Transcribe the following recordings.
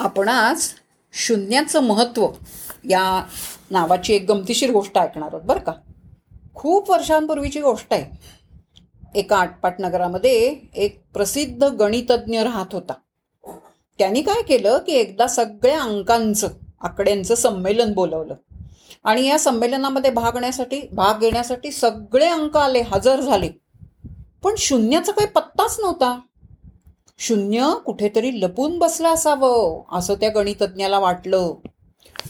आपण आज शून्याचं महत्त्व या नावाची एक गमतीशीर गोष्ट ऐकणार आहोत बरं का? खूप वर्षांपूर्वीची गोष्ट आहे. एका आटपाट नगरामध्ये एक प्रसिद्ध गणितज्ञ राहत होता. त्यांनी काय केलं की एकदा सगळ्या अंकांचं आकड्यांचं संमेलन बोलवलं. आणि या संमेलनामध्ये भाग घेण्यासाठी भाग घेण्यासाठी सगळे अंक आले हजर झाले. पण शून्याचा काही पत्ताच नव्हता. शून्य कुठेतरी लपून बसलं असावं असं त्या गणितज्ञाला वाटलं.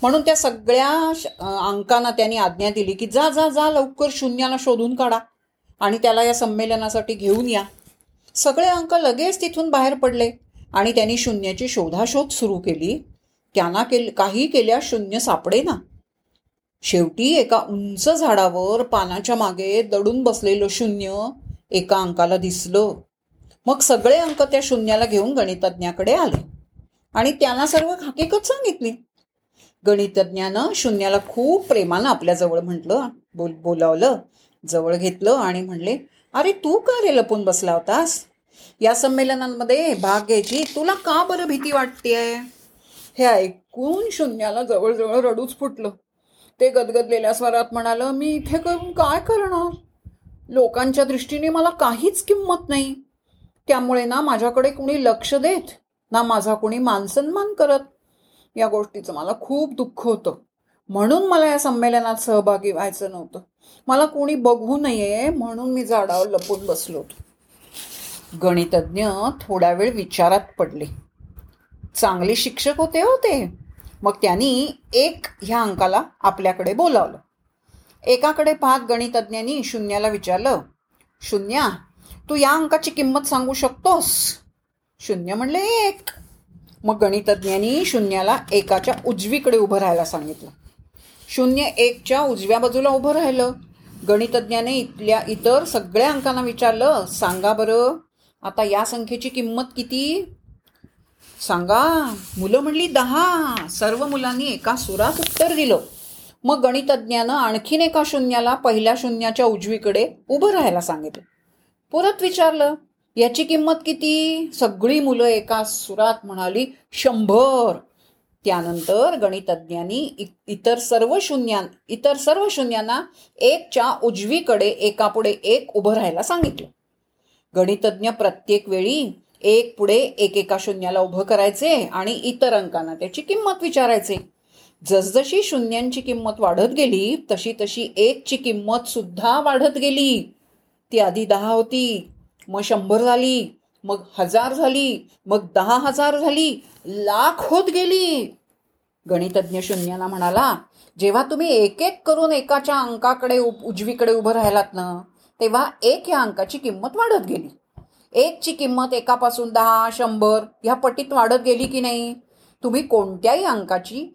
म्हणून त्या सगळ्या श- अंकांना त्यांनी आज्ञा दिली की जा जा जा लवकर शून्याला शोधून काढा आणि त्याला या संमेलनासाठी घेऊन या. सगळे अंक लगेच तिथून बाहेर पडले आणि त्यांनी शून्याची शोधाशोध सुरू केली. त्यांना केल काही केल्या शून्य सापडे ना शेवटी एका उंच झाडावर पानाच्या मागे दडून बसलेलं शून्य एका अंकाला दिसलं. मग सगळे अंक त्या शून्याला घेऊन गणितज्ञाकडे आले. आणि त्यांना सर्व हकीकत सांगितली. गणितज्ञानं शून्याला खूप प्रेमानं आपल्याजवळ म्हटलं बोल बोलावलं जवळ घेतलं आणि म्हणले अरे तू का रे लपून बसला होतास? या संमेलनांमध्ये भाग घ्यायची तुला का बरं भीती वाटतेय? हे ऐकून शून्याला जवळजवळ रडूच फुटलं. ते गदगदलेल्या स्वरात म्हणालं मी इथे करून काय करणार? लोकांच्या दृष्टीने मला काहीच किंमत नाही. त्यामुळे ना माझ्याकडे कुणी लक्ष देत ना माझा कुणी मानसन्मान करत. या गोष्टीचं मला खूप दुःख होतं. म्हणून मला या संमेलनात सहभागी व्हायचं नव्हतं. मला कोणी बघू नये म्हणून मी झाडावर लपून बसलो होतो. गणितज्ञ थोडा वेळ विचारात पडले. चांगले शिक्षक होते होते मग त्यांनी एक ह्या अंकाला आपल्याकडे बोलावलं. एकाकडे पाहत गणितज्ञांनी शून्याला विचारलं शून्या तू या अंकाची किंमत सांगू शकतोस? शून्य म्हणले एक. मग गणितज्ञांनी शून्याला एकाच्या उजवीकडे उभं राहायला सांगितलं. शून्य एकच्या उजव्या बाजूला उभं राहिलं. गणितज्ञाने इथल्या इतर सगळ्या अंकांना विचारलं सांगा बरं आता या संख्येची किंमत किती? सांगा मुलं म्हणली दहा. सर्व मुलांनी एका सुरात उत्तर दिलं. मग गणितज्ञानं आणखीन एका शून्याला पहिल्या शून्याच्या उजवीकडे उभं राहायला सांगितलं. परत विचारलं याची किंमत किती? सगळी मुलं एका सुरात म्हणाली शंभर. त्यानंतर गणितज्ञांनी इ- इतर सर्व शून्यां इतर सर्व शून्यांना एकच्या उजवीकडे एकापुढे एक उभं राहायला सांगितलं. गणितज्ञ प्रत्येक वेळी एक पुढे एकेका शून्याला उभं करायचे आणि इतर अंकांना त्याची किंमत विचारायचे. जसजशी शून्यांची किंमत वाढत गेली तशी तशी एकची किंमत सुद्धा वाढत गेली. ती आधी दहा होती मग शंभर झाली मग हजार झाली मग दहा हजार झाली लाख होत गेली. गणितज्ञ शून्याला म्हणाला जेव्हा तुम्ही एक एक करून एकाच्या अंकाकडे उ- उजवीकडे उभं राहिलात ना तेव्हा एक या अंकाची किंमत वाढत गेली. एकची किंमत एकापासून दहा शंभर ह्या पटीत वाढत गेली की नाही? तुम्ही कोणत्याही अंकाची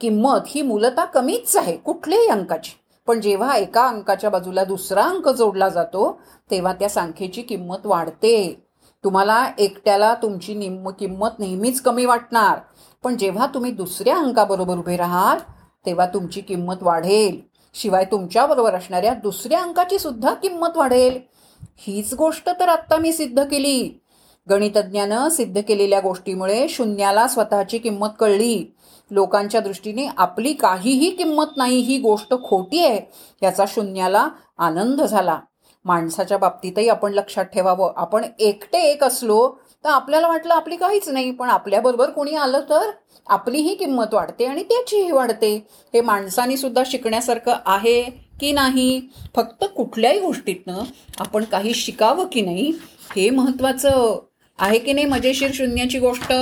किंमत ही मूलतः कमीच आहे कुठल्याही अंकाची. पण जेव्हा एका अंकाच्या बाजूला दुसरा अंक जोडला जातो तेव्हा त्या संख्येची किंमत वाढते. तुम्हाला एकट्याला तुमची निम्म किंमत नेहमीच कमी वाटणार. पण जेव्हा तुम्ही दुसऱ्या अंकाबरोबर उभे राहाल तेव्हा तुमची किंमत वाढेल. शिवाय तुमच्याबरोबर असणाऱ्या दुसऱ्या अंकाची सुद्धा किंमत वाढेल. हीच गोष्ट तर आत्ता मी सिद्ध केली. गणितज्ञानं सिद्ध केलेल्या गोष्टीमुळे शून्याला स्वतःची किंमत कळली. लोकांच्या दृष्टीने आपली काहीही किंमत नाही ही गोष्ट खोटी आहे याचा शून्याला आनंद झाला. माणसाच्या बाबतीतही आपण लक्षात ठेवावं. आपण एकटे एक असलो तर आपल्याला वाटलं आपली काहीच नाही पण आपल्याबरोबर कोणी आलं तर आपलीही किंमत वाढते आणि त्याचीही वाढते. हे माणसानी सुद्धा शिकण्यासारखं आहे की नाही? फक्त कुठल्याही गोष्टीतनं आपण काही शिकावं की नाही हे महत्वाचं आहे की नाही मजेशीर शून्याची गोष्ट?